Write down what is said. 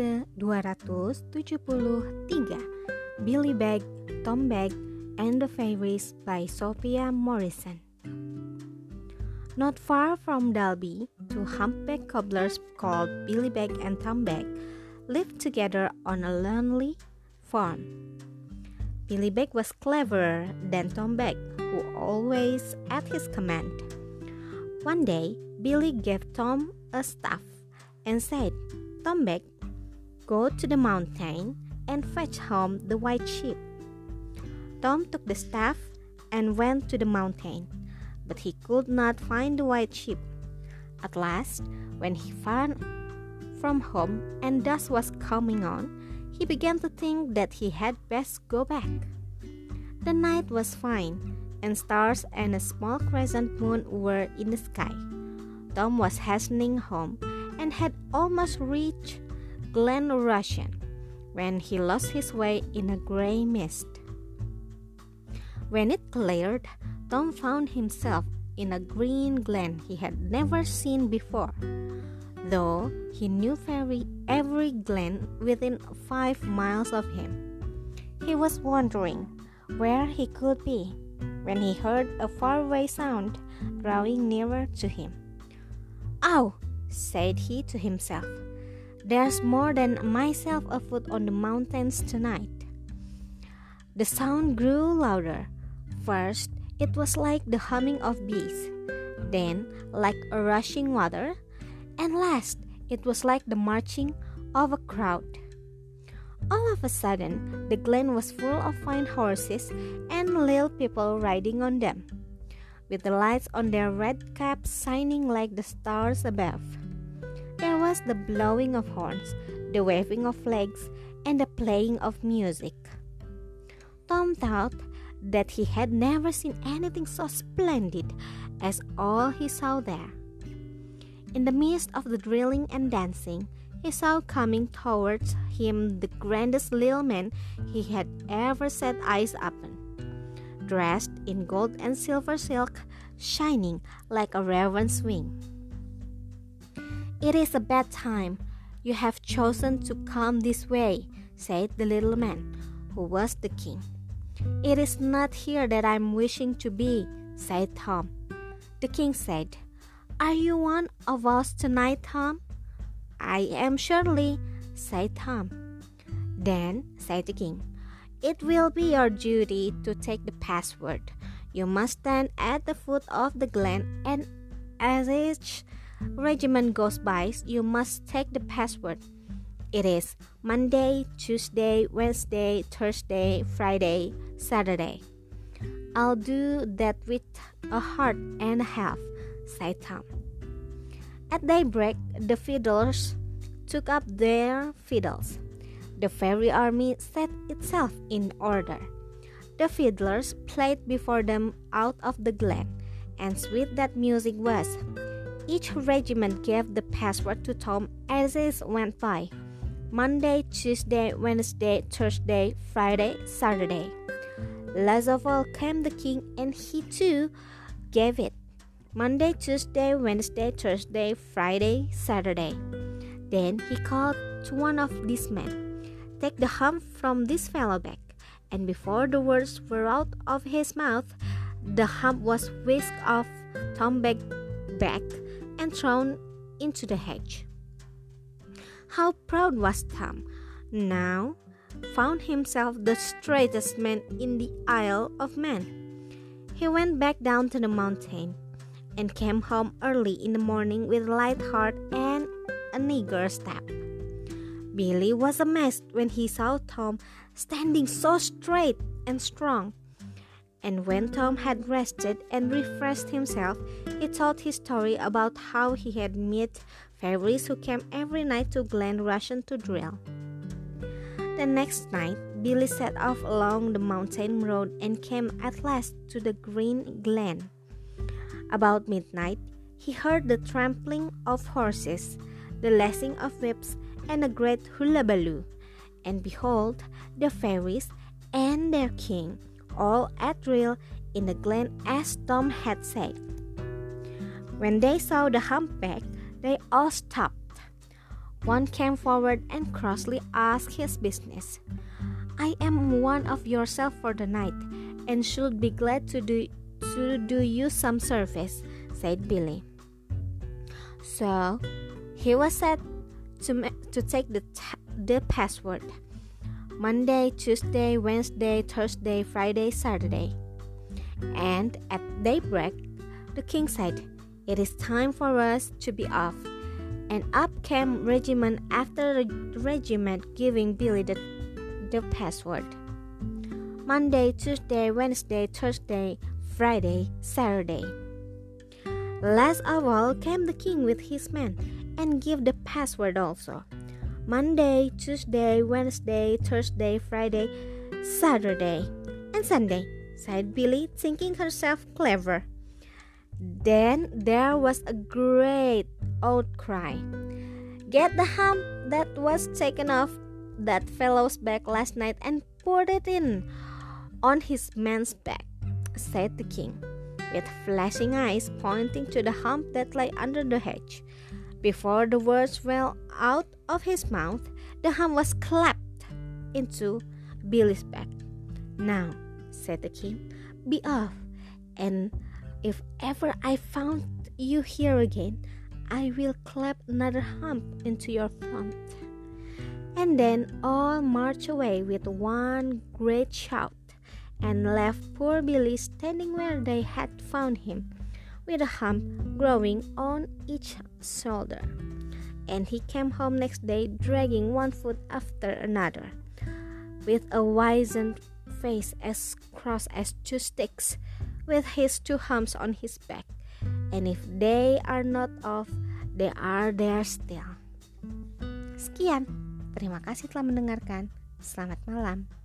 ke-273 Billy Bag, Tom Bag, and the Fairies by Sophia Morrison. Not far from Dalby, two humpback cobblers called Billy Bag and Tom Bag lived together on a lonely farm. Billy Bag was cleverer than Tom Bag, who always at his command. One day, Billy gave Tom a staff and said, Tom Bag, go to the mountain and fetch home the white sheep. Tom took the staff and went to the mountain, but he could not find the white sheep. At last, when he found from home and dusk was coming on, he began to think that he had best go back. The night was fine, and stars and a small crescent moon were in the sky. Tom was hastening home and had almost reached Glen Rushen when he lost his way in a gray mist. When it cleared, Tom found himself in a green glen he had never seen before. Though he knew very every glen within five miles of him, he was wondering where he could be when he heard a faraway sound drawing nearer to him. Oh, said he to himself, there's more than myself afoot on the mountains tonight. The sound grew louder. First, it was like the humming of bees, then, like a rushing water, and last, it was like the marching of a crowd. All of a sudden, the glen was full of fine horses and little people riding on them, with the lights on their red caps shining like the stars above. Was the blowing of horns, the waving of flags, and the playing of music. Tom thought that he had never seen anything so splendid as all he saw there. In the midst of the drilling and dancing, he saw coming towards him the grandest little man he had ever set eyes upon, dressed in gold and silver silk, shining like a raven's wing. It is a bad time. You have chosen to come this way, said the little man, who was the king. It is not here that I am wishing to be, said Tom. The king said, Are you one of us tonight, Tom? I am surely, said Tom. Then, said the king, it will be your duty to take the password. You must stand at the foot of the glen, and as each regiment goes by, you must take the password. It is Monday, Tuesday, Wednesday, Thursday, Friday, Saturday. I'll do that with a heart and a half, said Tom. At daybreak, the fiddlers took up their fiddles. The fairy army set itself in order. The fiddlers played before them out of the glen, and sweet that music was. Each regiment gave the password to Tom as it went by Monday, Tuesday, Wednesday, Thursday, Friday, Saturday. Last of all came the king, and he too gave it Monday, Tuesday, Wednesday, Thursday, Friday, Saturday. Then he called to one of these men Take the hump from this fellow back. And before the words were out of his mouth, the hump was whisked off Tom back, back and thrown into the hedge. How proud was Tom, now found himself the straightest man in the Isle of Man. He went back down to the mountain and came home early in the morning with a light heart and a eager step. Billy was amazed when he saw Tom standing so straight and strong. And when Tom had rested and refreshed himself, he told his story about how he had met fairies who came every night to Glen Rushen to drill. The next night, Billy set off along the mountain road and came at last to the green glen. About midnight, he heard the trampling of horses, the lashing of whips, and a great hullabaloo. And behold, the fairies and their king all at drill in the glen as Tom had said. When they saw the humpback, they all stopped. One came forward and crossly asked his business. I am one of yourself for the night, and should be glad to do to do you some service, said Billy. So he was set to, to take the, the password Monday, Tuesday, Wednesday, Thursday, Friday, Saturday. And at daybreak, the king said, It is time for us to be off. And up came regiment after regiment giving Billy the, the password. Monday, Tuesday, Wednesday, Thursday, Friday, Saturday. Last of all came the king with his men and gave the password also. Monday, Tuesday, Wednesday, Thursday, Friday, Saturday, and Sunday, said Billy, thinking herself clever. Then there was a great outcry. Get the hump that was taken off that fellow's back last night and put it in on his man's back, said the king, with flashing eyes pointing to the hump that lay under the hedge. Before the words fell out of his mouth, the hump was clapped into Billy's back. Now, said the king, be off, and if ever I found you here again, I will clap another hump into your front. And then all marched away with one great shout and left poor Billy standing where they had found him, with a hump growing on each shoulder. And he came home next day dragging one foot after another, with a wizened face as cross as two sticks, with his two humps on his back. And if they are not off, they are there still. Sekian, terima kasih telah mendengarkan. Selamat malam.